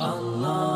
Allah.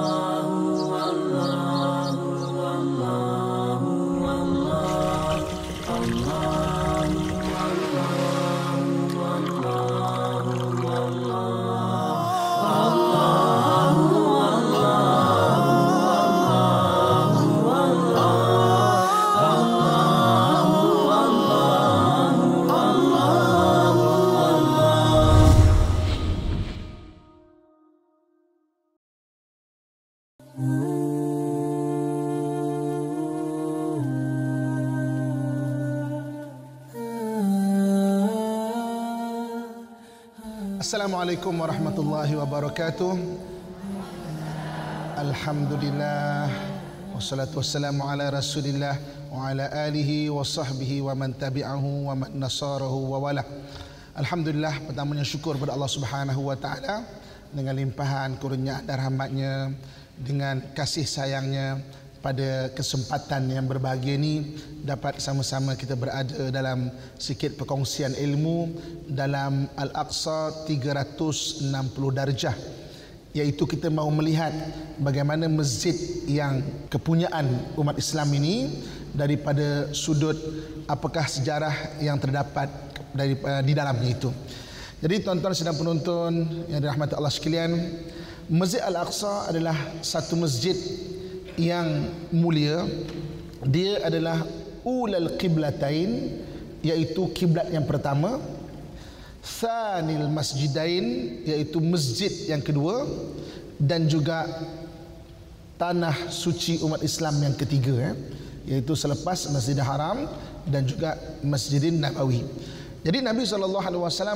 Assalamualaikum warahmatullahi wabarakatuh. Alhamdulillah wassalatu wassalamu ala Rasulillah wa ala alihi wa sahbihi wa man tabi'ahu wa man nasarahu wa wala. Alhamdulillah pertamanya syukur kepada Allah Subhanahu wa taala dengan limpahan kurnia dan rahmatnya dengan kasih sayangnya pada kesempatan yang berbahagia ini dapat sama-sama kita berada dalam sikit perkongsian ilmu dalam Al-Aqsa 360 darjah iaitu kita mahu melihat bagaimana masjid yang kepunyaan umat Islam ini daripada sudut apakah sejarah yang terdapat dari uh, di dalamnya itu. Jadi tuan-tuan sedang penonton yang dirahmati Allah sekalian, Masjid Al-Aqsa adalah satu masjid yang mulia dia adalah ulal qiblatain iaitu kiblat yang pertama thanil masjidain iaitu masjid yang kedua dan juga tanah suci umat Islam yang ketiga eh, iaitu selepas Masjidil Haram dan juga Masjidin Nabawi. Jadi Nabi SAW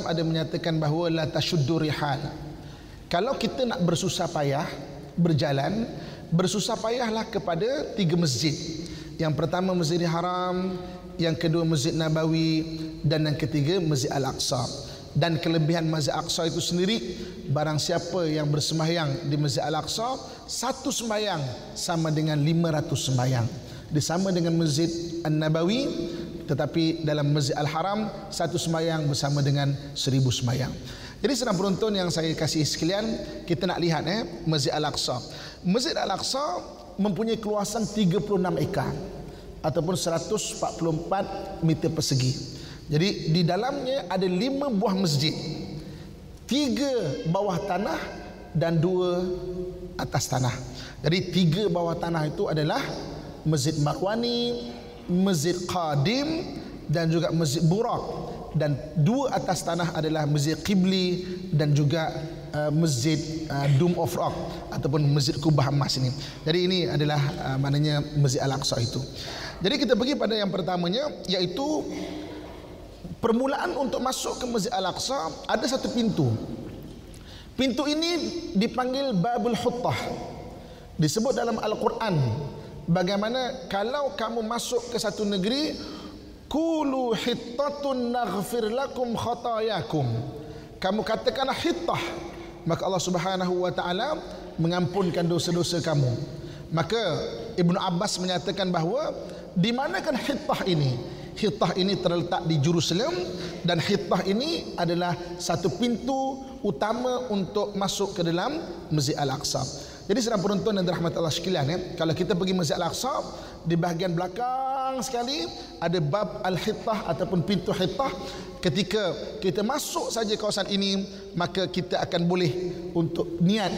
ada menyatakan bahawa la tashuddu rihal. Kalau kita nak bersusah payah berjalan bersusah payahlah kepada tiga masjid. Yang pertama Masjidil Haram, yang kedua Masjid Nabawi dan yang ketiga Masjid Al-Aqsa. Dan kelebihan Masjid Al-Aqsa itu sendiri barang siapa yang bersembahyang di Masjid Al-Aqsa satu sembahyang sama dengan 500 sembahyang. Disama dengan Masjid An-Nabawi tetapi dalam Masjid Al-Haram satu sembahyang bersama dengan seribu sembahyang. Jadi sedang penonton yang saya kasih sekalian, kita nak lihat eh Masjid Al-Aqsa. Masjid Al-Aqsa mempunyai keluasan 36 ekar ataupun 144 meter persegi. Jadi di dalamnya ada lima buah masjid. Tiga bawah tanah dan dua atas tanah. Jadi tiga bawah tanah itu adalah Masjid Marwani, Masjid Qadim dan juga Masjid Burak dan dua atas tanah adalah Masjid Qibli dan juga uh, Masjid uh, Dome of Rock ataupun Masjid Kubah Emas ini. Jadi ini adalah uh, maknanya Masjid Al-Aqsa itu. Jadi kita pergi pada yang pertamanya iaitu permulaan untuk masuk ke Masjid Al-Aqsa ada satu pintu. Pintu ini dipanggil Babul Huttah. Disebut dalam Al-Quran bagaimana kalau kamu masuk ke satu negeri Kulu hittatun naghfir lakum khatayakum. Kamu katakanlah hittah. Maka Allah Subhanahu wa taala mengampunkan dosa-dosa kamu. Maka Ibnu Abbas menyatakan bahawa di manakan hittah ini? Hittah ini terletak di Jerusalem dan hittah ini adalah satu pintu utama untuk masuk ke dalam Masjid Al-Aqsa. Jadi sedang penonton dan rahmat Allah sekalian ya, kalau kita pergi Masjid Al-Aqsa di bahagian belakang sekali ada bab Al-Hittah ataupun pintu Hittah. Ketika kita masuk saja kawasan ini, maka kita akan boleh untuk niat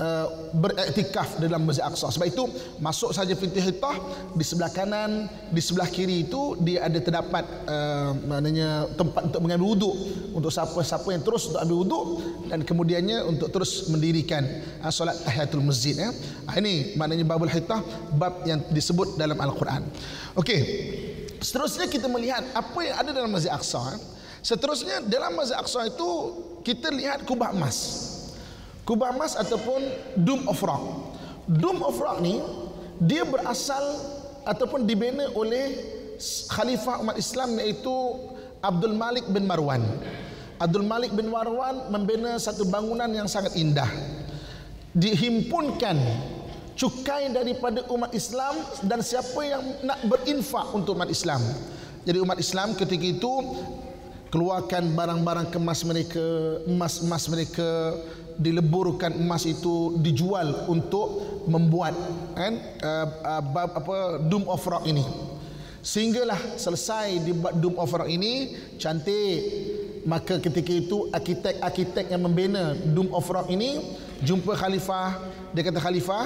uh, beriktikaf dalam Masjid Aqsa. Sebab itu masuk saja pintu hitah di sebelah kanan, di sebelah kiri itu dia ada terdapat uh, maknanya tempat untuk mengambil wuduk untuk siapa-siapa yang terus untuk ambil wuduk dan kemudiannya untuk terus mendirikan uh, solat tahiyatul masjid ya. Uh, ini maknanya babul hitah bab yang disebut dalam Al-Quran. Okey. Seterusnya kita melihat apa yang ada dalam Masjid Aqsa. Seterusnya dalam Masjid Aqsa itu kita lihat kubah emas. Kubah emas ataupun Dome of Rock. Dome of Rock ni dia berasal ataupun dibina oleh khalifah umat Islam iaitu Abdul Malik bin Marwan. Abdul Malik bin Marwan membina satu bangunan yang sangat indah. Dihimpunkan cukai daripada umat Islam dan siapa yang nak berinfak untuk umat Islam. Jadi umat Islam ketika itu keluarkan barang-barang kemas mereka, emas-emas mereka, dileburkan emas itu dijual untuk membuat kan uh, uh, apa Dome of Rock ini. Sehinggalah selesai di Dome of Rock ini cantik. Maka ketika itu arkitek-arkitek yang membina Dome of Rock ini jumpa khalifah. Dia kata khalifah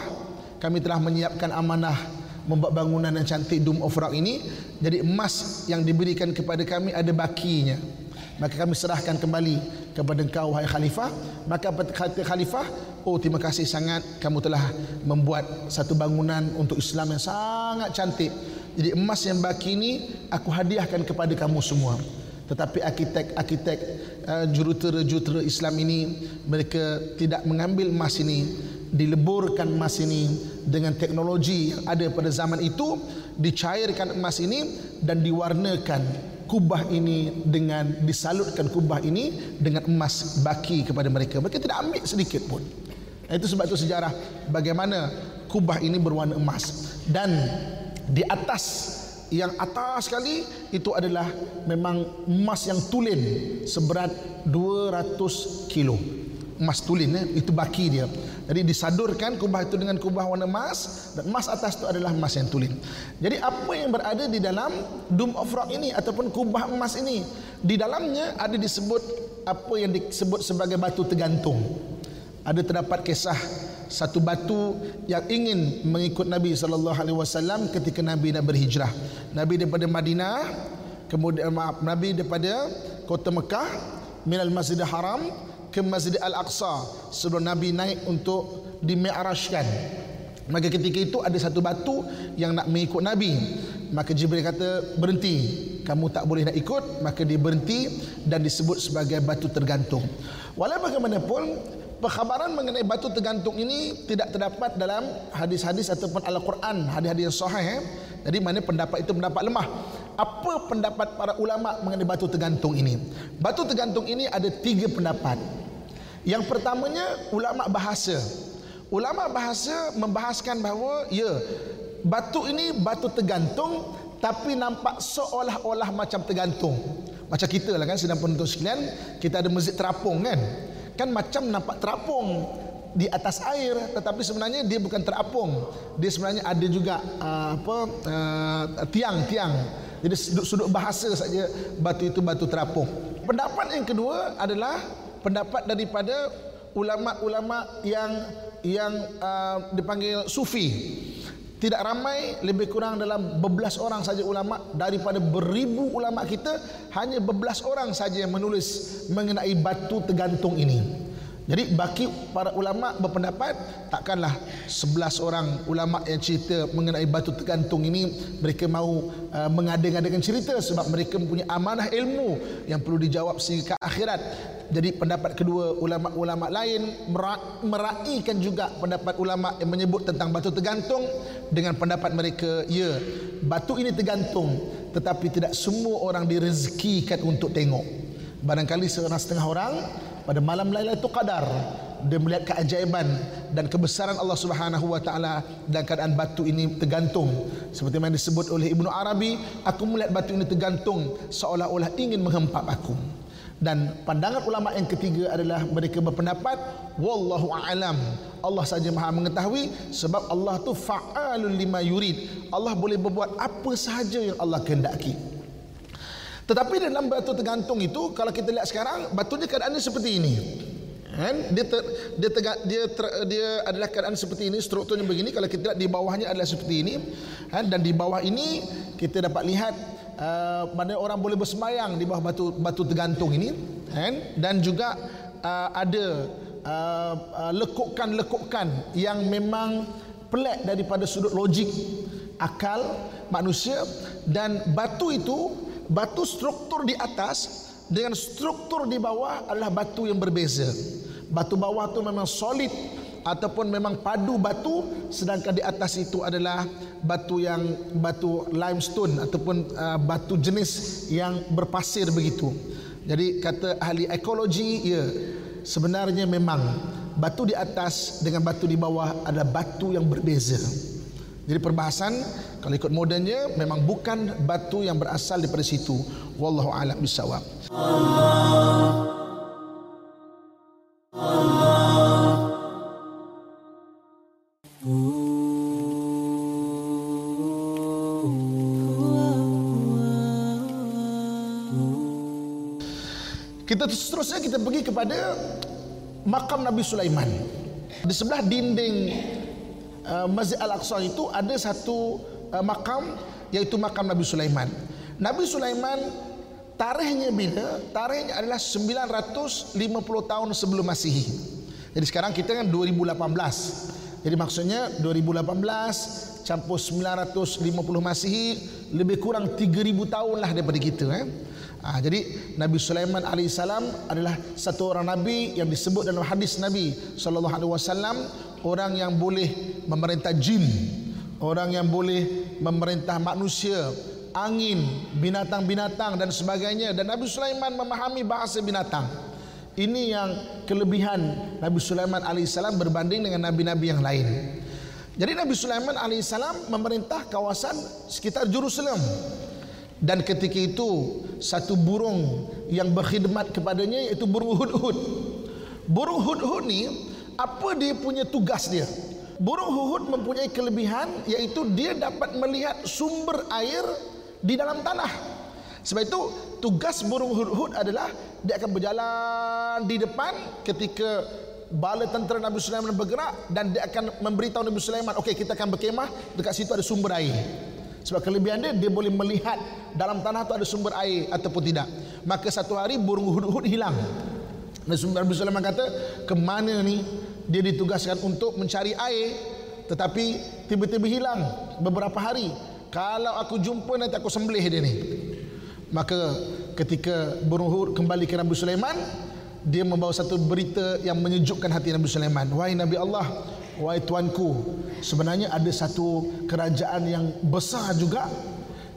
kami telah menyiapkan amanah membuat bangunan yang cantik Dome of Rock ini. Jadi emas yang diberikan kepada kami ada bakinya. Maka kami serahkan kembali kepada engkau wahai khalifah. Maka kata khalifah? Oh terima kasih sangat kamu telah membuat satu bangunan untuk Islam yang sangat cantik. Jadi emas yang baki ini aku hadiahkan kepada kamu semua. Tetapi arkitek-arkitek uh, jurutera-jurutera Islam ini mereka tidak mengambil emas ini, dileburkan emas ini dengan teknologi yang ada pada zaman itu, dicairkan emas ini dan diwarnakan kubah ini dengan disalutkan kubah ini dengan emas baki kepada mereka. Mereka tidak ambil sedikit pun. Itu sebab itu sejarah bagaimana kubah ini berwarna emas dan di atas yang atas sekali itu adalah memang emas yang tulen seberat 200 kilo emas tulen eh? itu baki dia jadi disadurkan kubah itu dengan kubah warna emas dan emas atas itu adalah emas yang tulen jadi apa yang berada di dalam dome of rock ini ataupun kubah emas ini di dalamnya ada disebut apa yang disebut sebagai batu tergantung ada terdapat kisah satu batu yang ingin mengikut Nabi sallallahu alaihi wasallam ketika Nabi nak berhijrah. Nabi daripada Madinah, kemudian maaf Nabi daripada kota Mekah minal Masjidil Haram ke Masjid Al-Aqsa sebelum Nabi naik untuk dimi'rajkan. Maka ketika itu ada satu batu yang nak mengikut Nabi. Maka Jibril kata berhenti. Kamu tak boleh nak ikut. Maka dia berhenti dan disebut sebagai batu tergantung. Walaupun bagaimanapun Perkhabaran mengenai batu tergantung ini tidak terdapat dalam hadis-hadis ataupun Al-Quran, hadis-hadis yang sahih. Eh? Jadi mana pendapat itu pendapat lemah. Apa pendapat para ulama mengenai batu tergantung ini? Batu tergantung ini ada tiga pendapat. Yang pertamanya ulama bahasa. Ulama bahasa membahaskan bahawa ya batu ini batu tergantung tapi nampak seolah-olah macam tergantung. Macam kita lah kan sedang penuntut sekalian, kita ada masjid terapung kan kan macam nampak terapung di atas air tetapi sebenarnya dia bukan terapung. Dia sebenarnya ada juga uh, apa uh, tiang-tiang jadi sudut-sudut bahasa saja batu itu batu terapung. Pendapat yang kedua adalah pendapat daripada ulama-ulama yang yang uh, dipanggil sufi. Tidak ramai lebih kurang dalam bebelas orang saja ulama. Daripada beribu ulama kita hanya bebelas orang saja yang menulis mengenai batu tergantung ini jadi bagi para ulama berpendapat takkanlah sebelas orang ulama yang cerita mengenai batu tergantung ini mereka mahu uh, mengada-ngadakan cerita sebab mereka mempunyai amanah ilmu yang perlu dijawab sehingga ke akhirat. Jadi pendapat kedua ulama-ulama lain meraihkan juga pendapat ulama yang menyebut tentang batu tergantung dengan pendapat mereka ya batu ini tergantung tetapi tidak semua orang direzekikan untuk tengok. Barangkali seorang setengah orang pada malam Lailatul Qadar. Dia melihat keajaiban dan kebesaran Allah Subhanahu wa taala dan keadaan batu ini tergantung. Seperti yang disebut oleh Ibnu Arabi aku melihat batu ini tergantung seolah-olah ingin menghempap aku. Dan pandangan ulama yang ketiga adalah mereka berpendapat wallahu a'lam. Allah saja maha mengetahui sebab Allah tu fa'alul lima yurid. Allah boleh berbuat apa sahaja yang Allah kehendaki tetapi dalam batu tergantung itu kalau kita lihat sekarang batunya keadaannya seperti ini. Kan? Dia ter, dia tegak, dia ter, dia adalah keadaan seperti ini strukturnya begini. Kalau kita lihat di bawahnya adalah seperti ini. Kan? Dan di bawah ini kita dapat lihat uh, mana orang boleh bersemayang di bawah batu batu tergantung ini. Kan? Dan juga uh, ada uh, uh, lekukan-lekukan yang memang pelik daripada sudut logik akal manusia. Dan batu itu batu struktur di atas dengan struktur di bawah adalah batu yang berbeza batu bawah tu memang solid ataupun memang padu batu sedangkan di atas itu adalah batu yang batu limestone ataupun uh, batu jenis yang berpasir begitu. Jadi kata ahli ekologi ya sebenarnya memang batu di atas dengan batu di bawah adalah batu yang berbeza. Jadi perbahasan kalau ikut modennya memang bukan batu yang berasal daripada situ. Wallahu a'lam bisawab. Kita seterusnya kita pergi kepada makam Nabi Sulaiman. Di sebelah dinding uh, Masjid Al-Aqsa itu ada satu uh, makam iaitu makam Nabi Sulaiman. Nabi Sulaiman tarikhnya bila? Tarikhnya adalah 950 tahun sebelum Masihi. Jadi sekarang kita kan 2018. Jadi maksudnya 2018 campur 950 Masihi lebih kurang 3000 tahun lah daripada kita eh. Ha, jadi Nabi Sulaiman alaihissalam adalah satu orang nabi yang disebut dalam hadis Nabi sallallahu alaihi wasallam orang yang boleh memerintah jin, orang yang boleh memerintah manusia, angin, binatang-binatang dan sebagainya dan Nabi Sulaiman memahami bahasa binatang. Ini yang kelebihan Nabi Sulaiman alaihissalam berbanding dengan nabi-nabi yang lain. Jadi Nabi Sulaiman alaihissalam memerintah kawasan sekitar Jerusalem dan ketika itu satu burung yang berkhidmat kepadanya iaitu burung hudhud. Burung hudhud ni apa dia punya tugas dia? Burung hudhud mempunyai kelebihan iaitu dia dapat melihat sumber air di dalam tanah. Sebab itu tugas burung hudhud adalah dia akan berjalan di depan ketika bala tentera Nabi Sulaiman bergerak dan dia akan memberitahu Nabi Sulaiman, okey kita akan berkemah dekat situ ada sumber air. Sebab kelebihan dia dia boleh melihat dalam tanah tu ada sumber air ataupun tidak. Maka satu hari burung hudhud hilang. Nabi Sulaiman kata, "Ke mana ni dia ditugaskan untuk mencari air tetapi tiba-tiba hilang beberapa hari. Kalau aku jumpa nanti aku sembelih dia ni." Maka ketika hudhud kembali ke Nabi Sulaiman, dia membawa satu berita yang menyejukkan hati Nabi Sulaiman. Wahai Nabi Allah, wahai tuanku sebenarnya ada satu kerajaan yang besar juga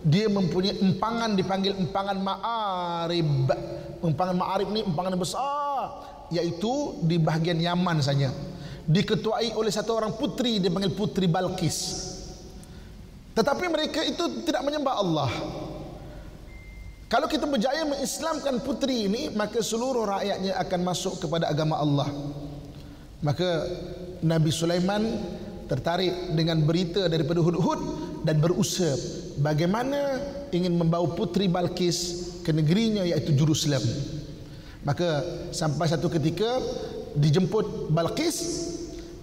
dia mempunyai empangan dipanggil empangan ma'arib empangan ma'arib ni empangan yang besar iaitu di bahagian Yaman saja. Diketuai oleh satu orang putri dia panggil putri Balkis. Tetapi mereka itu tidak menyembah Allah. Kalau kita berjaya mengislamkan putri ini maka seluruh rakyatnya akan masuk kepada agama Allah. Maka Nabi Sulaiman tertarik dengan berita daripada Hud-Hud dan berusaha bagaimana ingin membawa putri Balkis ke negerinya iaitu Jerusalem. Maka sampai satu ketika dijemput Balkis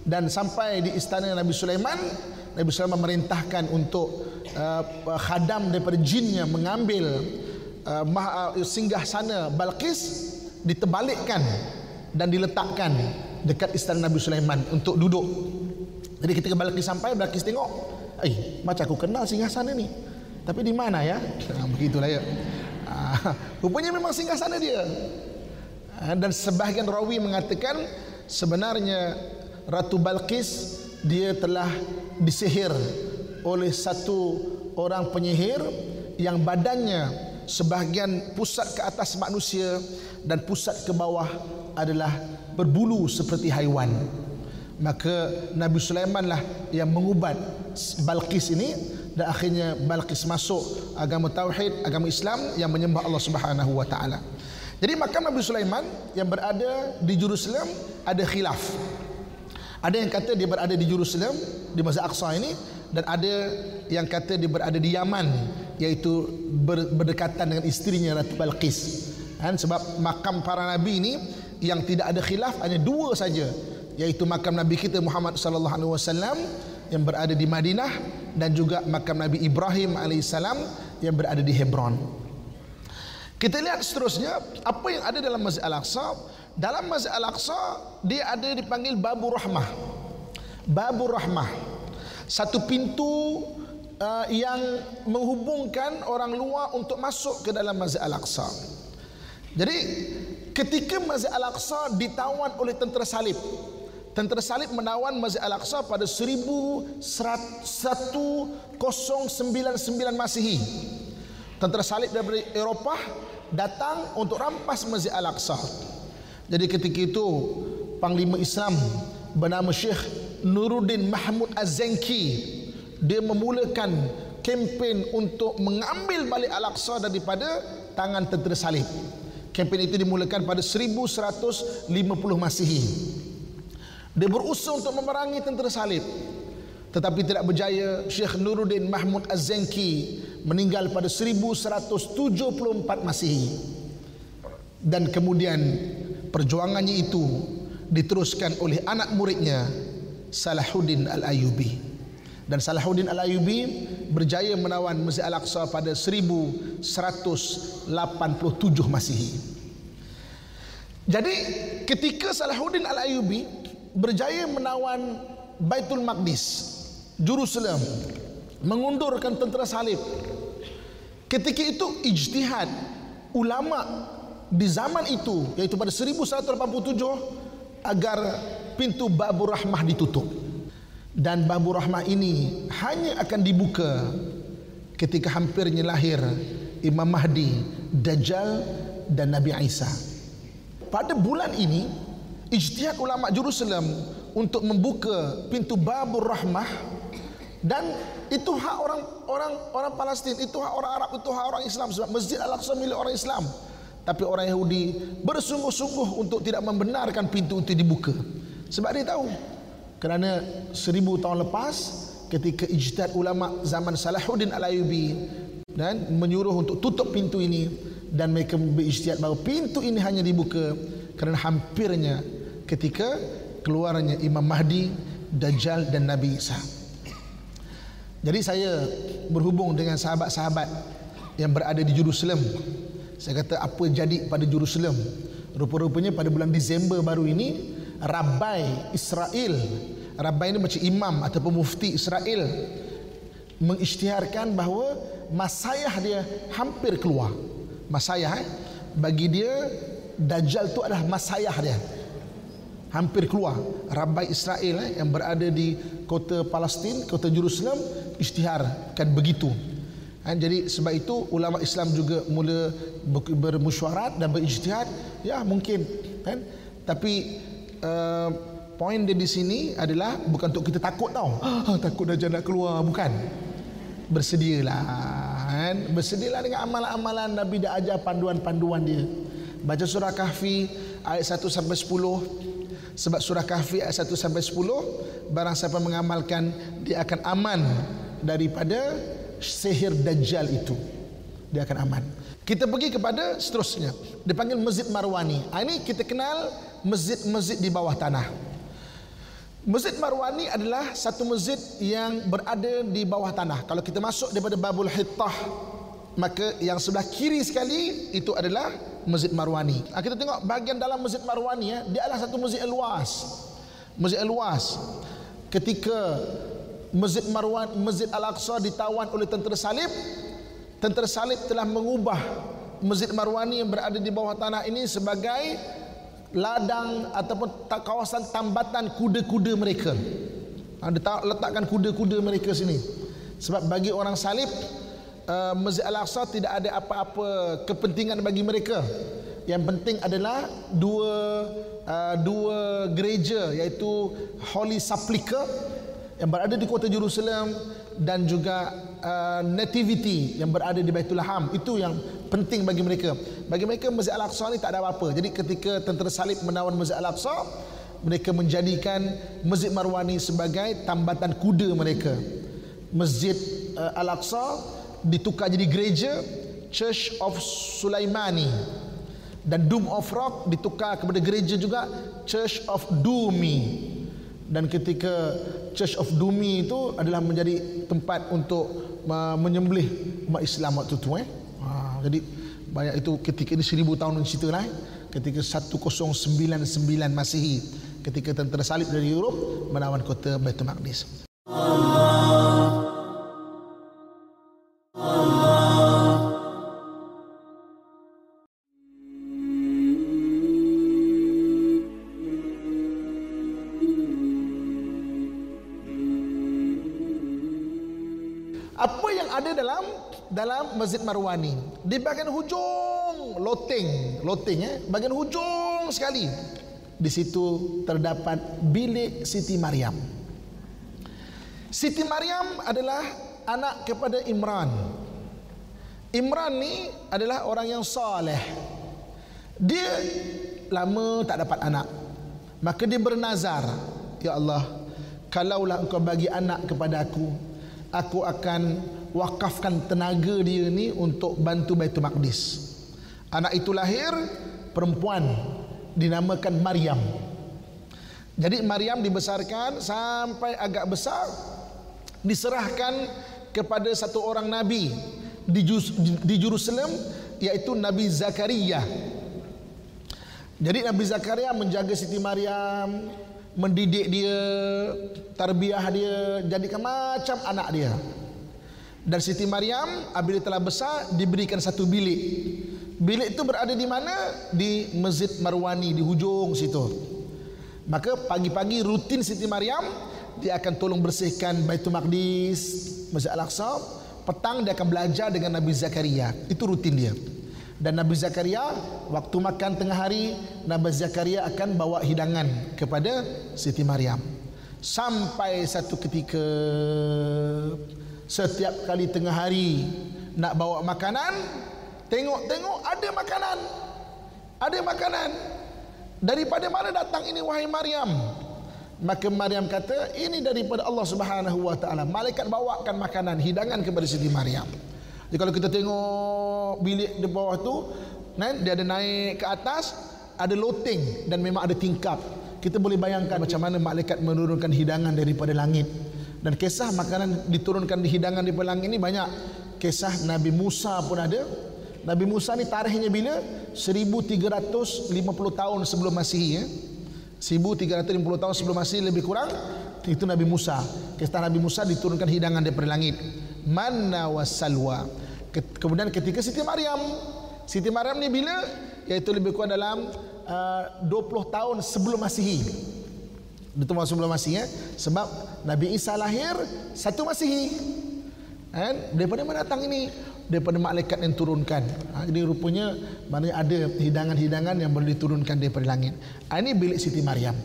dan sampai di istana Nabi Sulaiman, Nabi Sulaiman memerintahkan untuk uh, khadam daripada jinnya mengambil uh, uh, singgah sana Balkis ditebalikkan dan diletakkan dekat istana Nabi Sulaiman untuk duduk. Jadi ketika Balkis sampai, Balkis tengok, eh macam aku kenal singgah sana ni. Tapi di mana ya? Begitulah ya. Ah, rupanya memang singgah sana dia. Ah, dan sebahagian rawi mengatakan sebenarnya Ratu Balkis dia telah disihir oleh satu orang penyihir yang badannya sebahagian pusat ke atas manusia dan pusat ke bawah adalah berbulu seperti haiwan. Maka Nabi Sulaiman lah yang mengubat Balqis ini dan akhirnya Balqis masuk agama tauhid agama Islam yang menyembah Allah Subhanahu wa taala jadi makam Nabi Sulaiman yang berada di Jerusalem ada khilaf. Ada yang kata dia berada di Jerusalem di Masjid Aqsa ini dan ada yang kata dia berada di Yaman iaitu berdekatan dengan isterinya Ratu Balqis. Kan? Sebab makam para nabi ini yang tidak ada khilaf hanya dua saja. Yaitu makam Nabi kita Muhammad sallallahu alaihi wasallam yang berada di Madinah dan juga makam Nabi Ibrahim alaihissalam yang berada di Hebron. Kita lihat seterusnya apa yang ada dalam Masjid Al-Aqsa. Dalam Masjid Al-Aqsa dia ada dipanggil Babu Rahmah. Babu Rahmah. Satu pintu uh, yang menghubungkan orang luar untuk masuk ke dalam Masjid Al-Aqsa. Jadi ketika Masjid Al-Aqsa ditawan oleh tentera salib tentera salib menawan Masjid Al-Aqsa pada 1199 Masihi tentera salib dari Eropah datang untuk rampas Masjid Al-Aqsa jadi ketika itu Panglima Islam bernama Syekh Nuruddin Mahmud Az-Zenki dia memulakan kempen untuk mengambil balik Al-Aqsa daripada tangan tentera salib Kempen itu dimulakan pada 1150 Masihi. Dia berusaha untuk memerangi tentera salib. Tetapi tidak berjaya. Syekh Nuruddin Mahmud Az-Zenki meninggal pada 1174 Masihi. dan kemudian perjuangannya itu diteruskan oleh anak muridnya Salahuddin Al-Ayubi dan Salahuddin Al-Ayubi berjaya menawan Masjid Al-Aqsa pada 1187 Masihi. Jadi ketika Salahuddin Al-Ayubi berjaya menawan Baitul Maqdis, Jerusalem, mengundurkan tentera salib. Ketika itu ijtihad ulama di zaman itu yaitu pada 1187 agar pintu Babur Rahmah ditutup dan Babur Rahmah ini hanya akan dibuka ketika hampirnya lahir Imam Mahdi, Dajjal dan Nabi Isa. Pada bulan ini, ijtihad ulama Jerusalem untuk membuka pintu Babur Rahmah dan itu hak orang orang orang Palestin, itu hak orang Arab, itu hak orang Islam sebab Masjid Al-Aqsa milik orang Islam. Tapi orang Yahudi bersungguh-sungguh untuk tidak membenarkan pintu itu dibuka. Sebab dia tahu kerana seribu tahun lepas ketika ijtihad ulama zaman Salahuddin Al-Ayubi dan menyuruh untuk tutup pintu ini dan mereka berijtihad bahawa pintu ini hanya dibuka kerana hampirnya ketika keluarnya Imam Mahdi, Dajjal dan Nabi Isa. Jadi saya berhubung dengan sahabat-sahabat yang berada di Jerusalem. Saya kata apa jadi pada Jerusalem? Rupa-rupanya pada bulan Disember baru ini Rabai Israel Rabai ini macam imam ataupun mufti Israel mengisytiharkan bahawa masayah dia hampir keluar masayah eh? bagi dia Dajjal tu adalah masayah dia hampir keluar. Rabai Israel eh, yang berada di kota Palestin kota Jerusalem isytiharkan begitu. Ha, jadi sebab itu ulama Islam juga mula bermusyawarat dan berijtihad. Ya mungkin kan? Tapi uh, poin dia di sini adalah bukan untuk kita takut tau. Ah, takut dah nak keluar bukan? Bersedialah kan? Bersedialah dengan amalan-amalan Nabi dah ajar panduan-panduan dia. Baca surah kahfi ayat 1 sampai 10 sebab surah kahfi ayat 1 sampai 10 barang siapa mengamalkan dia akan aman daripada sihir dajjal itu. Dia akan aman. Kita pergi kepada seterusnya. Dipanggil Masjid Marwani. Ha, ini kita kenal masjid-masjid di bawah tanah. Masjid Marwani adalah satu masjid yang berada di bawah tanah. Kalau kita masuk daripada Babul Hittah maka yang sebelah kiri sekali itu adalah Masjid Marwani ha, kita tengok bahagian dalam Masjid Marwani ya, dia adalah satu masjid yang luas masjid yang luas ketika Masjid Marwan, Masjid Al-Aqsa ditawan oleh tentera salib. Tentera salib telah mengubah Masjid Marwani yang berada di bawah tanah ini sebagai ladang ataupun kawasan tambatan kuda-kuda mereka. Ha, letakkan kuda-kuda mereka sini. Sebab bagi orang salib uh, Masjid Al-Aqsa tidak ada apa-apa kepentingan bagi mereka. Yang penting adalah dua uh, dua gereja iaitu Holy Sepulchre yang berada di kota Jerusalem dan juga uh, nativity yang berada di Baitul Laham itu yang penting bagi mereka. Bagi mereka Masjid Al-Aqsa ni tak ada apa-apa. Jadi ketika tentera salib menawan Masjid Al-Aqsa mereka menjadikan Masjid Marwani sebagai tambatan kuda mereka. Masjid uh, Al-Aqsa ditukar jadi gereja Church of Sulaimani dan Dome of Rock ditukar kepada gereja juga Church of Dumi dan ketika Church of Dumi itu adalah menjadi tempat untuk uh, menyembelih umat Islam waktu itu eh. Ha, jadi banyak itu ketika ini seribu tahun cerita lah eh. ketika 1099 Masihi ketika tentera salib dari Europe menawan kota Baitul Maqdis. Masjid Marwani. Di bahagian hujung loteng. Loteng eh? Bahagian hujung sekali. Di situ terdapat bilik Siti Maryam. Siti Maryam adalah anak kepada Imran. Imran ni adalah orang yang soleh. Dia lama tak dapat anak. Maka dia bernazar ya Allah kalaulah engkau bagi anak kepada aku aku akan wakafkan tenaga dia ni untuk bantu Baitul Maqdis. Anak itu lahir perempuan dinamakan Maryam. Jadi Maryam dibesarkan sampai agak besar diserahkan kepada satu orang nabi di, di Jerusalem iaitu Nabi Zakaria. Jadi Nabi Zakaria menjaga Siti Maryam, mendidik dia, tarbiyah dia, jadikan macam anak dia. Dan Siti Maryam apabila telah besar diberikan satu bilik. Bilik itu berada di mana? Di Masjid Marwani di hujung situ. Maka pagi-pagi rutin Siti Maryam dia akan tolong bersihkan Baitul Maqdis, Masjid Al-Aqsa. Petang dia akan belajar dengan Nabi Zakaria. Itu rutin dia. Dan Nabi Zakaria waktu makan tengah hari Nabi Zakaria akan bawa hidangan kepada Siti Maryam. Sampai satu ketika setiap kali tengah hari nak bawa makanan tengok-tengok ada makanan. Ada makanan. Daripada mana datang ini wahai Maryam? Maka Maryam kata ini daripada Allah Subhanahu wa taala. Malaikat bawakan makanan hidangan kepada Siti Maryam. Jadi kalau kita tengok bilik di bawah tu kan dia ada naik ke atas ada loteng dan memang ada tingkap. Kita boleh bayangkan macam mana malaikat menurunkan hidangan daripada langit dan kisah makanan diturunkan di hidangan di pelang ini banyak. Kisah Nabi Musa pun ada. Nabi Musa ni tarikhnya bila? 1350 tahun sebelum Masihi ya. 1350 tahun sebelum Masihi lebih kurang itu Nabi Musa. Kisah Nabi Musa diturunkan hidangan daripada langit. Manna wasalwa. Kemudian ketika Siti Maryam Siti Maryam ni bila? Iaitu lebih kurang dalam uh, 20 tahun sebelum Masihi. Itu masuk sebelum Masih ya. Sebab Nabi Isa lahir satu Masihi. Kan? Daripada mana datang ini? Daripada malaikat yang turunkan. Ha, jadi rupanya mana ada hidangan-hidangan yang boleh diturunkan daripada langit. Ha, ini bilik Siti Maryam.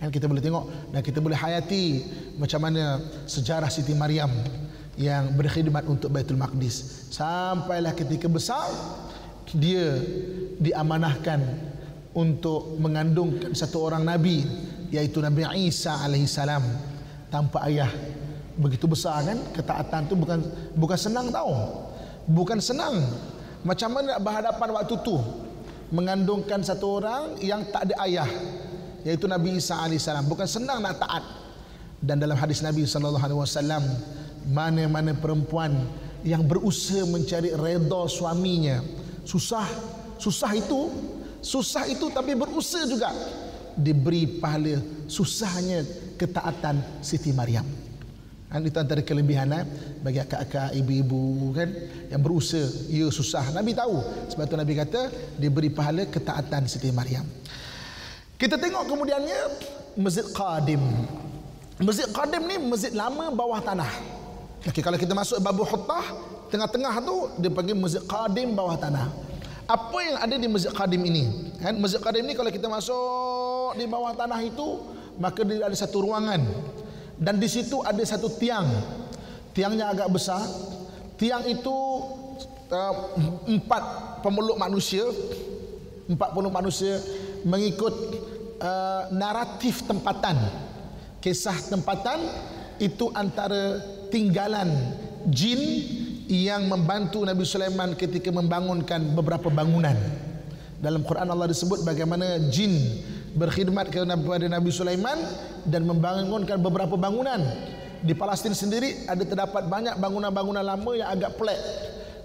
Kan kita boleh tengok dan kita boleh hayati macam mana sejarah Siti Maryam yang berkhidmat untuk Baitul Maqdis. Sampailah ketika besar dia diamanahkan untuk mengandungkan satu orang nabi yaitu Nabi Isa alaihi salam tanpa ayah. Begitu besar kan ketaatan tu bukan bukan senang tau. Bukan senang. Macam mana nak berhadapan waktu tu? Mengandungkan satu orang yang tak ada ayah yaitu Nabi Isa alaihi salam bukan senang nak taat. Dan dalam hadis Nabi sallallahu alaihi wasallam mana-mana perempuan yang berusaha mencari redha suaminya susah susah itu susah itu tapi berusaha juga diberi pahala susahnya ketaatan Siti Maryam. Dan itu antara kelebihan eh, bagi akak-akak, ibu-ibu kan yang berusaha, ia susah. Nabi tahu. Sebab itu Nabi kata diberi pahala ketaatan Siti Maryam. Kita tengok kemudiannya Masjid Qadim. Masjid Qadim ni masjid lama bawah tanah. Okay, kalau kita masuk Babu Huttah, tengah-tengah tu dia panggil Masjid Qadim bawah tanah. Apa yang ada di Masjid Qadim ini? Kan Masjid Qadim ni kalau kita masuk di bawah tanah itu maka dia ada satu ruangan. Dan di situ ada satu tiang. Tiangnya agak besar. Tiang itu uh, empat pemeluk manusia empat pemeluk manusia mengikut uh, naratif tempatan. Kisah tempatan itu antara tinggalan jin yang membantu Nabi Sulaiman ketika membangunkan beberapa bangunan. Dalam Quran Allah disebut bagaimana jin berkhidmat kepada Nabi Sulaiman dan membangunkan beberapa bangunan. Di Palestin sendiri ada terdapat banyak bangunan-bangunan lama yang agak pelik.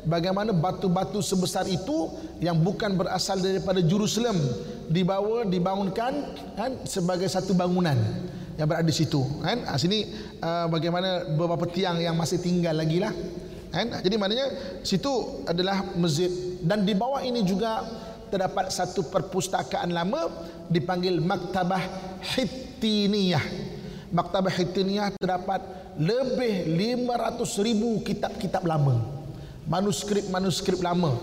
Bagaimana batu-batu sebesar itu yang bukan berasal daripada Jerusalem dibawa dibangunkan kan sebagai satu bangunan yang berada di situ kan? Ha, sini uh, bagaimana beberapa tiang yang masih tinggal lagi lah kan jadi maknanya situ adalah masjid dan di bawah ini juga terdapat satu perpustakaan lama dipanggil Maktabah Hittiniyah. Maktabah Hittiniyah terdapat lebih 500 ribu kitab-kitab lama. Manuskrip-manuskrip lama.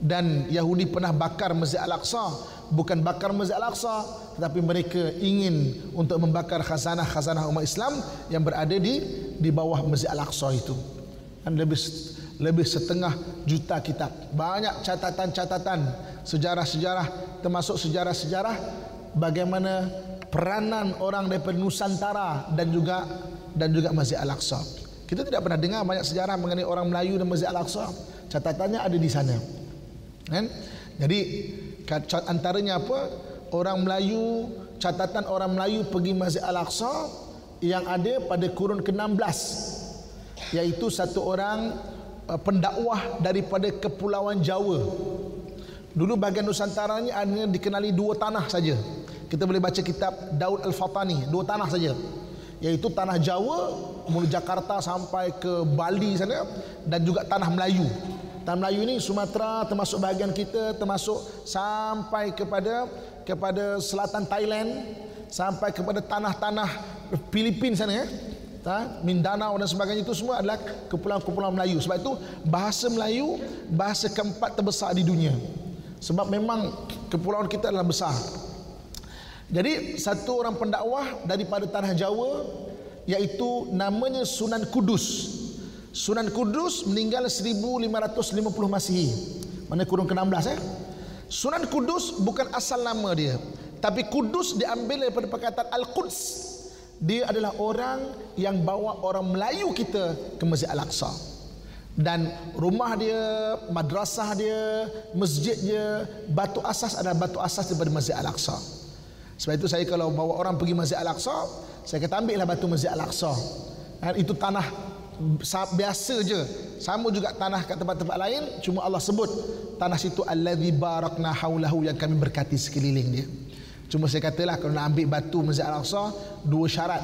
Dan Yahudi pernah bakar Masjid Al-Aqsa. Bukan bakar Masjid Al-Aqsa. Tetapi mereka ingin untuk membakar khazanah-khazanah umat Islam yang berada di di bawah Masjid Al-Aqsa itu. Dan lebih lebih setengah juta kitab. Banyak catatan-catatan sejarah-sejarah termasuk sejarah-sejarah bagaimana peranan orang daripada Nusantara dan juga dan juga Masjid Al-Aqsa. Kita tidak pernah dengar banyak sejarah mengenai orang Melayu dan Masjid Al-Aqsa. Catatannya ada di sana. Kan? Jadi Antaranya apa? Orang Melayu, catatan orang Melayu pergi Masjid Al-Aqsa yang ada pada kurun ke-16 iaitu satu orang uh, pendakwah daripada kepulauan Jawa. Dulu bahagian Nusantara ni hanya dikenali dua tanah saja. Kita boleh baca kitab Daud Al-Fatani, dua tanah saja. Iaitu tanah Jawa, mula Jakarta sampai ke Bali sana dan juga tanah Melayu. Tanah Melayu ni Sumatera termasuk bahagian kita termasuk sampai kepada kepada selatan Thailand sampai kepada tanah-tanah Filipin sana ya. Ta, Mindanao dan sebagainya itu semua adalah kepulauan-kepulauan Melayu. Sebab itu bahasa Melayu bahasa keempat terbesar di dunia. Sebab memang kepulauan kita adalah besar. Jadi satu orang pendakwah daripada tanah Jawa iaitu namanya Sunan Kudus. Sunan Kudus meninggal 1550 Masihi. Mana kurun ke-16 eh? Sunan Kudus bukan asal nama dia, tapi Kudus diambil daripada perkataan Al-Quds. Dia adalah orang yang bawa orang Melayu kita ke Masjid Al-Aqsa. Dan rumah dia, madrasah dia, masjid dia, batu asas adalah batu asas daripada Masjid Al-Aqsa. Sebab itu saya kalau bawa orang pergi Masjid Al-Aqsa, saya kata ambillah batu Masjid Al-Aqsa. Itu tanah biasa je sama juga tanah kat tempat-tempat lain cuma Allah sebut tanah situ allazi barakna haulahu yang kami berkati sekeliling dia cuma saya katalah kalau nak ambil batu Masjid Al-Aqsa dua syarat.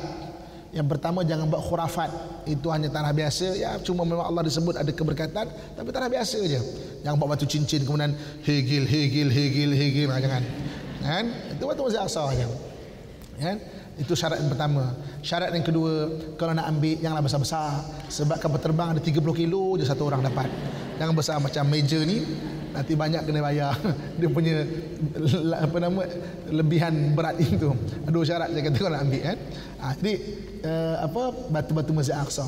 Yang pertama jangan buat khurafat. Itu hanya tanah biasa. Ya cuma memang Allah disebut ada keberkatan tapi tanah biasa je. Jangan buat batu cincin kemudian hegil hegil hegil hegil. Nah, jangan. Kan? Itu batu Masjid Al-Aqsa aja kan? Itu syarat yang pertama. Syarat yang kedua, kalau nak ambil janganlah besar-besar. Sebab kapal terbang ada 30 kilo je satu orang dapat. Jangan besar macam meja ni. Nanti banyak kena bayar. Dia punya apa nama lebihan berat itu. Dua syarat saya kata kalau nak ambil kan. Ha, jadi uh, apa batu-batu Masjid Aqsa.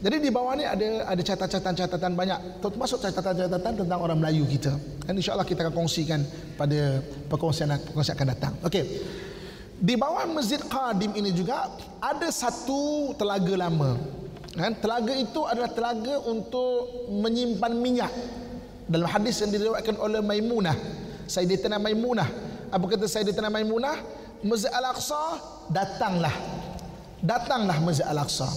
Jadi di bawah ni ada ada catatan-catatan banyak termasuk catatan-catatan tentang orang Melayu kita. Dan insya-Allah kita akan kongsikan pada perkongsian perkongsian akan datang. Okey. Di bawah Masjid Qadim ini juga ada satu telaga lama. Kan? Telaga itu adalah telaga untuk menyimpan minyak. Dalam hadis yang diriwayatkan oleh Maimunah, Sayyidatina Maimunah. Apa kata Sayyidatina Maimunah? Masjid Al-Aqsa datanglah. Datanglah Masjid Al-Aqsa.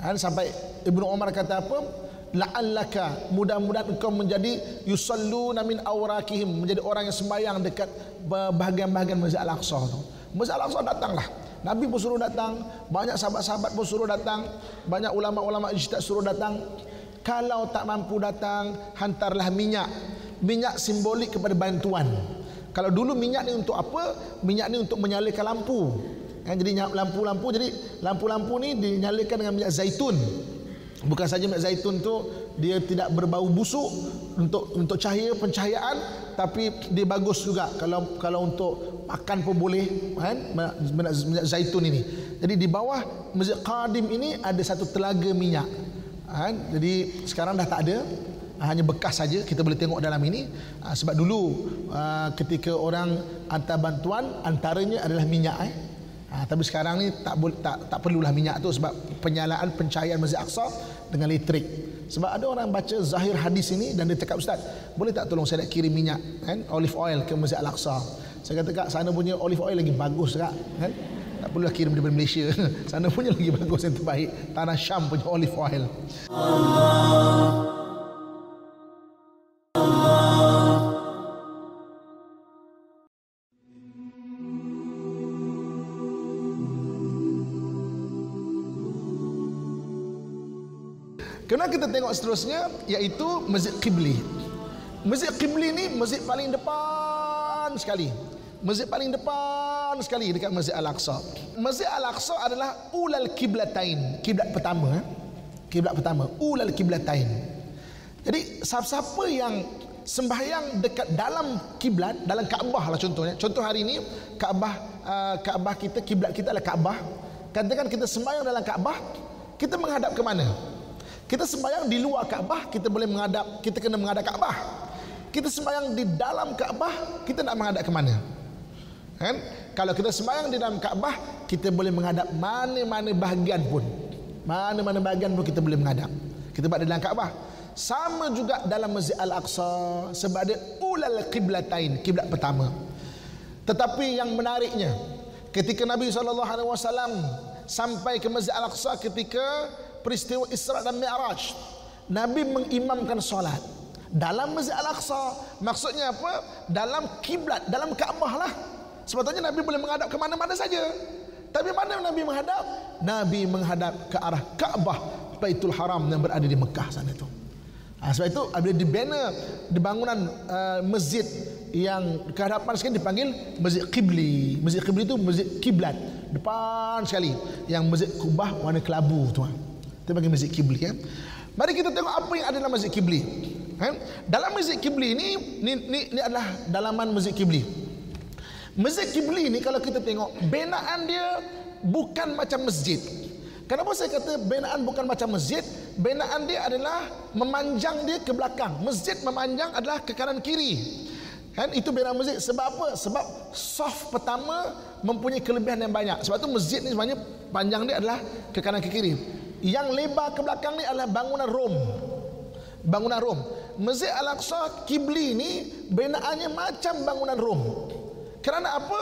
Kan? Sampai Ibnu Umar kata apa? la'allaka mudah-mudahan engkau menjadi yusalluna min awrakihim menjadi orang yang sembahyang dekat bahagian-bahagian Masjid Al-Aqsa tu. Masjid Al-Aqsa datanglah. Nabi pun suruh datang, banyak sahabat-sahabat pun suruh datang, banyak ulama-ulama ijtihad suruh datang. Kalau tak mampu datang, hantarlah minyak. Minyak simbolik kepada bantuan. Kalau dulu minyak ni untuk apa? Minyak ni untuk menyalakan lampu. Kan jadi lampu-lampu jadi lampu-lampu ni dinyalakan dengan minyak zaitun. Bukan saja minyak zaitun tu dia tidak berbau busuk untuk untuk cahaya pencahayaan tapi dia bagus juga kalau kalau untuk makan pun boleh kan minyak zaitun ini jadi di bawah masjid qadim ini ada satu telaga minyak kan jadi sekarang dah tak ada hanya bekas saja kita boleh tengok dalam ini ah, sebab dulu ah, ketika orang hantar bantuan antaranya adalah minyak eh Ha, tapi sekarang ni tak tak tak perlulah minyak tu sebab penyalaan pencahayaan Masjid Aqsa dengan elektrik. Sebab ada orang baca zahir hadis ini dan dia cakap ustaz, boleh tak tolong saya nak kirim minyak kan olive oil ke Masjid Al-Aqsa. Saya kata kak sana punya olive oil lagi bagus kak kan? Tak perlulah kirim daripada Malaysia. sana punya lagi bagus yang terbaik. Tanah Syam punya olive oil. Kena kita tengok seterusnya iaitu Masjid Qibli. Masjid Qibli ni masjid paling depan sekali. Masjid paling depan sekali dekat Masjid Al-Aqsa. Masjid Al-Aqsa adalah ulal kiblatain, kiblat pertama. Eh? Kiblat pertama, ulal kiblatain. Jadi siapa-siapa yang sembahyang dekat dalam kiblat, dalam Kaabah lah contohnya. Contoh hari ini Kaabah uh, Kaabah kita kiblat kita adalah Kaabah. Katakan kita sembahyang dalam Kaabah, kita menghadap ke mana? Kita sembahyang di luar Kaabah, kita boleh menghadap, kita kena menghadap Kaabah kita sembahyang di dalam Kaabah, kita nak menghadap ke mana? Kan? Kalau kita sembahyang di dalam Kaabah, kita boleh menghadap mana-mana bahagian pun. Mana-mana bahagian pun kita boleh menghadap. Kita buat di dalam Kaabah. sama juga dalam Masjid Al-Aqsa sebab dia ulal qiblatain, kiblat pertama. Tetapi yang menariknya ketika Nabi SAW sampai ke Masjid Al-Aqsa ketika peristiwa Isra dan Mi'raj, Nabi mengimamkan solat dalam Masjid Al-Aqsa. Maksudnya apa? Dalam kiblat, dalam Kaabah lah. Sebetulnya Nabi boleh menghadap ke mana-mana saja. Tapi mana Nabi menghadap? Nabi menghadap ke arah Kaabah, Baitul Haram yang berada di Mekah sana itu. Ha, sebab itu apabila dibina di bangunan uh, masjid yang kehadapan sekali dipanggil Masjid Qibli. Masjid Qibli itu masjid kiblat depan sekali. Yang masjid Kubah warna kelabu tuan. Itu panggil Masjid Qibli kan. Mari kita tengok apa yang ada dalam Masjid Qibli. Ha? Dalam Masjid Qibli ini ni, ni, ni adalah dalaman Masjid Qibli. Masjid Qibli ni kalau kita tengok binaan dia bukan macam masjid. Kenapa saya kata binaan bukan macam masjid? Binaan dia adalah memanjang dia ke belakang. Masjid memanjang adalah ke kanan kiri. Kan itu binaan masjid sebab apa? Sebab soft pertama mempunyai kelebihan yang banyak. Sebab tu masjid ni sebenarnya panjang dia adalah ke kanan ke kiri. Yang lebar ke belakang ni adalah bangunan Rom. Bangunan Rom. Masjid Al-Aqsa Kibli ni binaannya macam bangunan Rom. Kerana apa?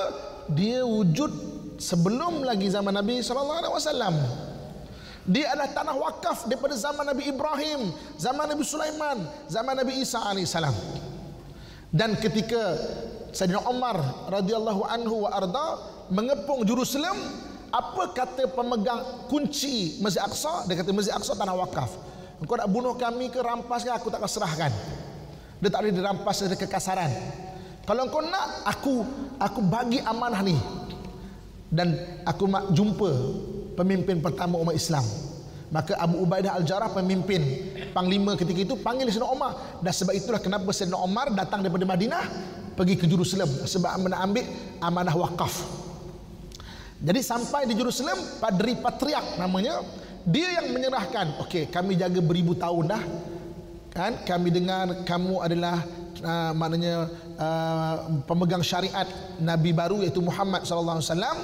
Dia wujud sebelum lagi zaman Nabi sallallahu alaihi wasallam. Dia adalah tanah wakaf daripada zaman Nabi Ibrahim, zaman Nabi Sulaiman, zaman Nabi Isa alaihissalam. Dan ketika Sayyidina Umar radhiyallahu anhu wa arda mengepung Jerusalem, apa kata pemegang kunci Masjid Aqsa? Dia kata Masjid Aqsa tanah wakaf. Engkau nak bunuh kami ke rampas ke aku tak akan serahkan. Dia tak boleh dirampas dari kekasaran. Kalau engkau nak aku aku bagi amanah ni. Dan aku mak jumpa pemimpin pertama umat Islam. Maka Abu Ubaidah Al-Jarrah pemimpin panglima ketika itu panggil Sayyidina Umar dan sebab itulah kenapa Sayyidina Umar datang daripada Madinah pergi ke Jerusalem sebab nak ambil amanah wakaf. Jadi sampai di Jerusalem Padri Patriak namanya dia yang menyerahkan okey kami jaga beribu tahun dah kan kami dengar kamu adalah uh, maknanya uh, pemegang syariat nabi baru iaitu Muhammad sallallahu alaihi wasallam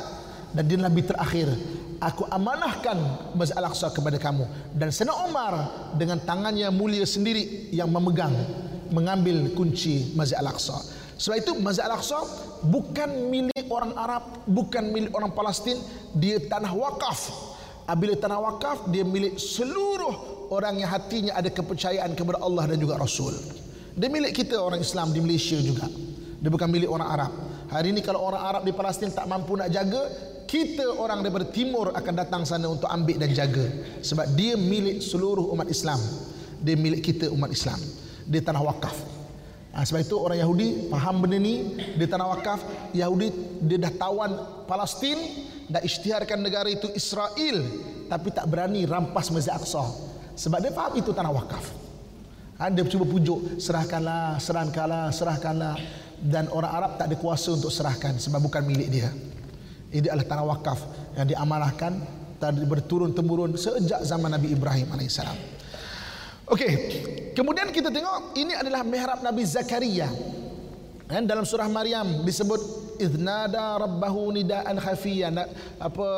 dan dia nabi terakhir. Aku amanahkan Masjid Al-Aqsa kepada kamu. Dan Sayyidina Umar dengan tangannya mulia sendiri yang memegang mengambil kunci Masjid Al-Aqsa. Sebab itu Masjid Al-Aqsa bukan milik orang Arab bukan milik orang Palestin. Dia tanah wakaf. Apabila tanah wakaf dia milik seluruh orang yang hatinya ada kepercayaan kepada Allah dan juga Rasul dia milik kita orang Islam di Malaysia juga. Dia bukan milik orang Arab. Hari ini kalau orang Arab di Palestin tak mampu nak jaga kita orang daripada timur akan datang sana untuk ambil dan jaga. Sebab dia milik seluruh umat Islam. Dia milik kita umat Islam. Dia tanah wakaf. Ha, sebab itu orang Yahudi faham benda ni. Dia tanah wakaf. Yahudi dia dah tawan Palestin dah isytiharkan negara itu Israel tapi tak berani rampas Masjid Aqsa. Sebab dia faham itu tanah wakaf ha, dia cuba pujuk serahkanlah serahkanlah serahkanlah dan orang Arab tak ada kuasa untuk serahkan sebab bukan milik dia ini adalah tanah wakaf yang diamanahkan tadi berturun temurun sejak zaman Nabi Ibrahim alaihissalam. Okey, kemudian kita tengok ini adalah mihrab Nabi Zakaria. Dan dalam surah Maryam disebut idnada rabbahu nidaan khafiyan apa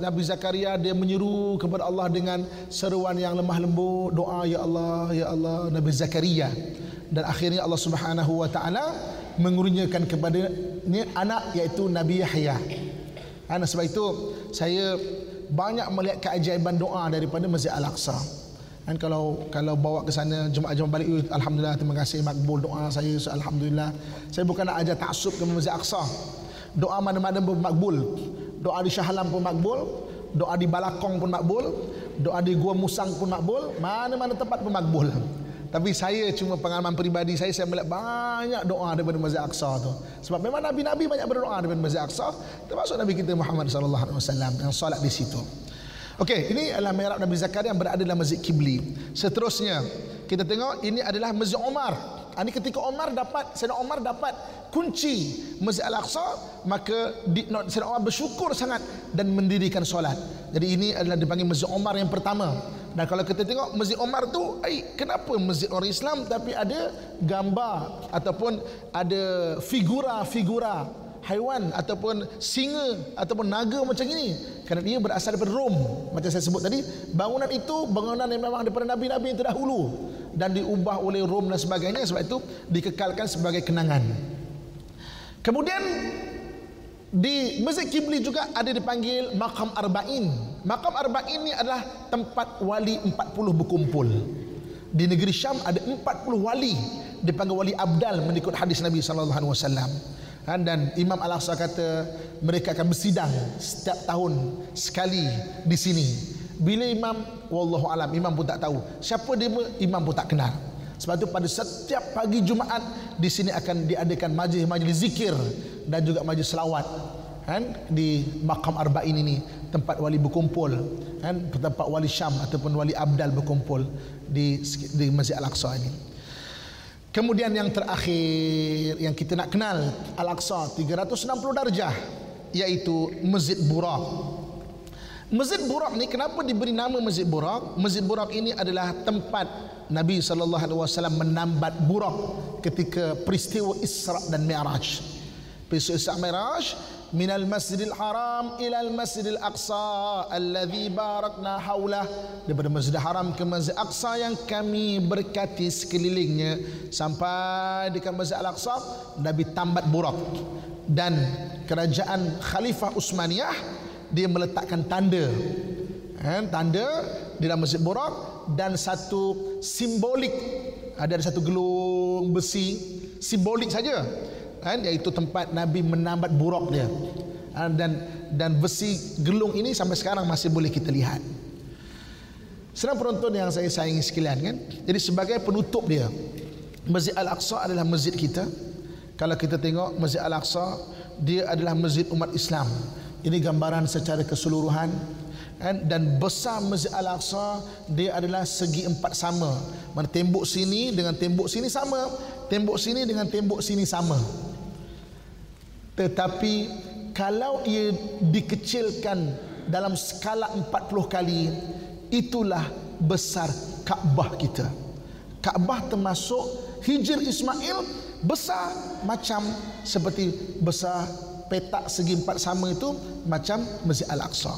Nabi Zakaria dia menyeru kepada Allah dengan seruan yang lemah lembut doa ya Allah ya Allah Nabi Zakaria. Dan akhirnya Allah Subhanahu wa taala mengurniakan kepada ni anak iaitu Nabi Yahya. Kerana sebab itu saya banyak melihat keajaiban doa daripada Masjid Al-Aqsa. Dan kalau kalau bawa ke sana jemaah-jemaah balik alhamdulillah terima kasih makbul doa saya alhamdulillah. Saya bukan nak ajar taksub ke Masjid Al-Aqsa. Doa mana-mana pun makbul. Doa di Shah Alam pun makbul, doa di Balakong pun makbul, doa di Gua Musang pun makbul, mana-mana tempat pun makbul. Tapi saya cuma pengalaman peribadi saya saya melihat banyak doa daripada Masjid Aqsa tu. Sebab memang nabi-nabi banyak berdoa daripada Masjid Aqsa, termasuk nabi kita Muhammad sallallahu alaihi wasallam yang solat di situ. Okey, ini adalah mihrab Nabi Zakaria yang berada dalam Masjid Kibli. Seterusnya, kita tengok ini adalah Masjid Omar. Ini ketika Omar dapat Sayyidina Omar dapat kunci Masjid Al-Aqsa, maka Sayyidina Omar bersyukur sangat dan mendirikan solat. Jadi ini adalah dipanggil Masjid Omar yang pertama. Dan kalau kita tengok Masjid Omar tu, ay, kenapa masjid orang Islam tapi ada gambar ataupun ada figura-figura haiwan ataupun singa ataupun naga macam ini kerana dia berasal daripada Rom macam saya sebut tadi bangunan itu bangunan yang memang daripada nabi-nabi yang terdahulu dan diubah oleh Rom dan sebagainya sebab itu dikekalkan sebagai kenangan. Kemudian di Masjid Kibli juga ada dipanggil Makam Arba'in. Makam Arba'in ini adalah tempat wali 40 berkumpul. Di negeri Syam ada 40 wali dipanggil wali abdal mengikut hadis Nabi sallallahu alaihi wasallam. Dan Imam Al-Aqsa kata mereka akan bersidang setiap tahun sekali di sini. Bila imam wallahu alam imam pun tak tahu siapa dia imam pun tak kenal. Sebab itu pada setiap pagi Jumaat di sini akan diadakan majlis-majlis zikir dan juga majlis selawat kan di makam arba'in ini tempat wali berkumpul kan tempat wali Syam ataupun wali Abdal berkumpul di di Masjid Al-Aqsa ini. Kemudian yang terakhir yang kita nak kenal Al-Aqsa 360 darjah iaitu Masjid Burak. Masjid Burak ni kenapa diberi nama Masjid Burak? Masjid Burak ini adalah tempat Nabi sallallahu alaihi wasallam menambat Burak ketika peristiwa Isra dan Mi'raj. Peristiwa Isra Mi'raj min al-Masjidil Haram ila al-Masjidil Aqsa alladhi barakna haulah daripada Masjidil Haram ke Masjid Aqsa yang kami berkati sekelilingnya sampai dekat Masjid Al-Aqsa Nabi tambat Burak dan kerajaan Khalifah Utsmaniyah dia meletakkan tanda. Kan tanda di dalam masjid Burak dan satu simbolik. Ada satu gelung besi simbolik saja kan iaitu tempat Nabi menambat burak dia ha, dan dan besi gelung ini sampai sekarang masih boleh kita lihat Senang penonton yang saya sayangi sekalian kan jadi sebagai penutup dia Masjid Al-Aqsa adalah masjid kita kalau kita tengok Masjid Al-Aqsa dia adalah masjid umat Islam ini gambaran secara keseluruhan kan? dan besar Masjid Al-Aqsa dia adalah segi empat sama. Mana tembok sini dengan tembok sini sama, tembok sini dengan tembok sini sama. Tetapi kalau ia dikecilkan dalam skala 40 kali, itulah besar Kaabah kita. Kaabah termasuk Hijr Ismail besar macam seperti besar petak segi empat sama itu macam Masjid Al-Aqsa.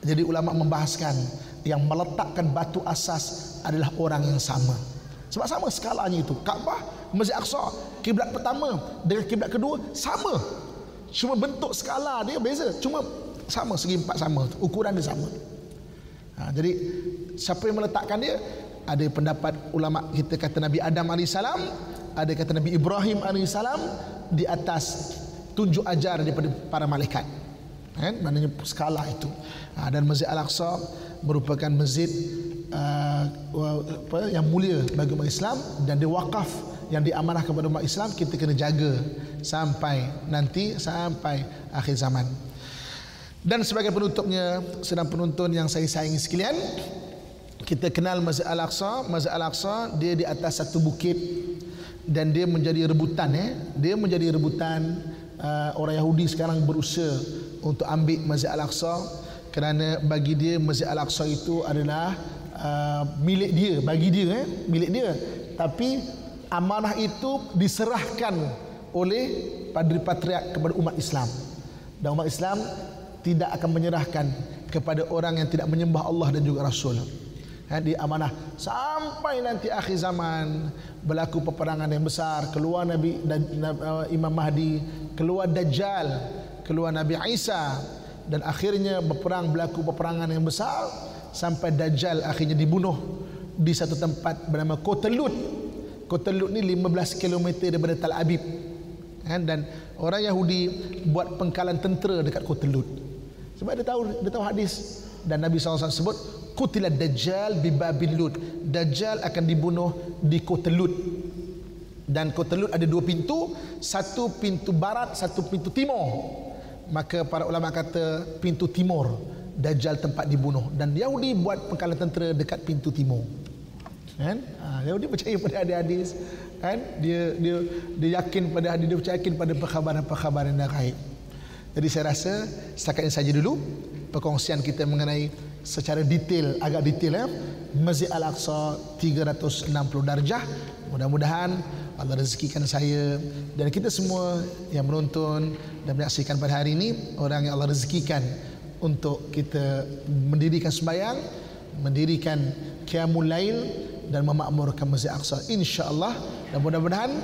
Jadi ulama membahaskan yang meletakkan batu asas adalah orang yang sama. Sebab sama skalanya itu. Kaabah, Masjid Aqsa, kiblat pertama dengan kiblat kedua sama. Cuma bentuk skala dia beza. Cuma sama segi empat sama, ukuran dia sama. Ha, jadi siapa yang meletakkan dia? Ada pendapat ulama kita kata Nabi Adam AS, ada kata Nabi Ibrahim AS di atas tunjuk ajar daripada para malaikat kan maknanya skala itu ha, dan Masjid Al-Aqsa merupakan masjid uh, apa yang mulia bagi umat Islam dan dia wakaf yang diamanah kepada umat Islam kita kena jaga sampai nanti sampai akhir zaman. Dan sebagai penutupnya sedang penonton yang saya sayangi sekalian kita kenal Masjid Al-Aqsa. Masjid Al-Aqsa dia di atas satu bukit dan dia menjadi rebutan eh. Dia menjadi rebutan uh, orang Yahudi sekarang berusaha untuk ambil Masjid Al-Aqsa kerana bagi dia Masjid Al-Aqsa itu adalah uh, milik dia bagi dia eh milik dia. Tapi amanah itu diserahkan oleh Padri Patriark kepada umat Islam. Dan umat Islam tidak akan menyerahkan kepada orang yang tidak menyembah Allah dan juga Rasul. Ha, di amanah sampai nanti akhir zaman berlaku peperangan yang besar keluar Nabi dan uh, Imam Mahdi keluar Dajjal, keluar Nabi Isa. Dan akhirnya berperang berlaku peperangan yang besar sampai Dajjal akhirnya dibunuh di satu tempat bernama Kota Lut. Kota Lut ni 15 km daripada Tal Abib. Kan? Dan orang Yahudi buat pengkalan tentera dekat Kota Lut. Sebab dia tahu dia tahu hadis dan Nabi SAW sebut kutila Dajjal bi Babil Lut. Dajjal akan dibunuh di Kota Lut dan Kota Lut ada dua pintu satu pintu barat satu pintu timur maka para ulama kata pintu timur Dajjal tempat dibunuh dan Yahudi buat pengkalan tentera dekat pintu timur kan? Ha, Yahudi percaya pada hadis kan? Dia dia dia yakin pada hadis dia percaya yakin pada perkhabaran-perkhabaran yang gaib. Jadi saya rasa setakat ini saja dulu perkongsian kita mengenai secara detail agak detail ya Masjid Al-Aqsa 360 darjah. Mudah-mudahan Allah rezekikan saya dan kita semua yang menonton dan menyaksikan pada hari ini orang yang Allah rezekikan untuk kita mendirikan sembahyang mendirikan Qiyamul Lail dan memakmurkan Masjid Aqsa insya-Allah dan mudah-mudahan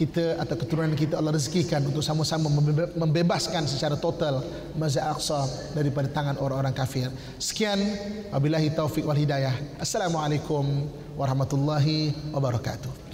kita atau keturunan kita Allah rezekikan untuk sama-sama membebaskan secara total Masjid Aqsa daripada tangan orang-orang kafir. Sekian wabillahi taufik wal hidayah. Assalamualaikum warahmatullahi wabarakatuh.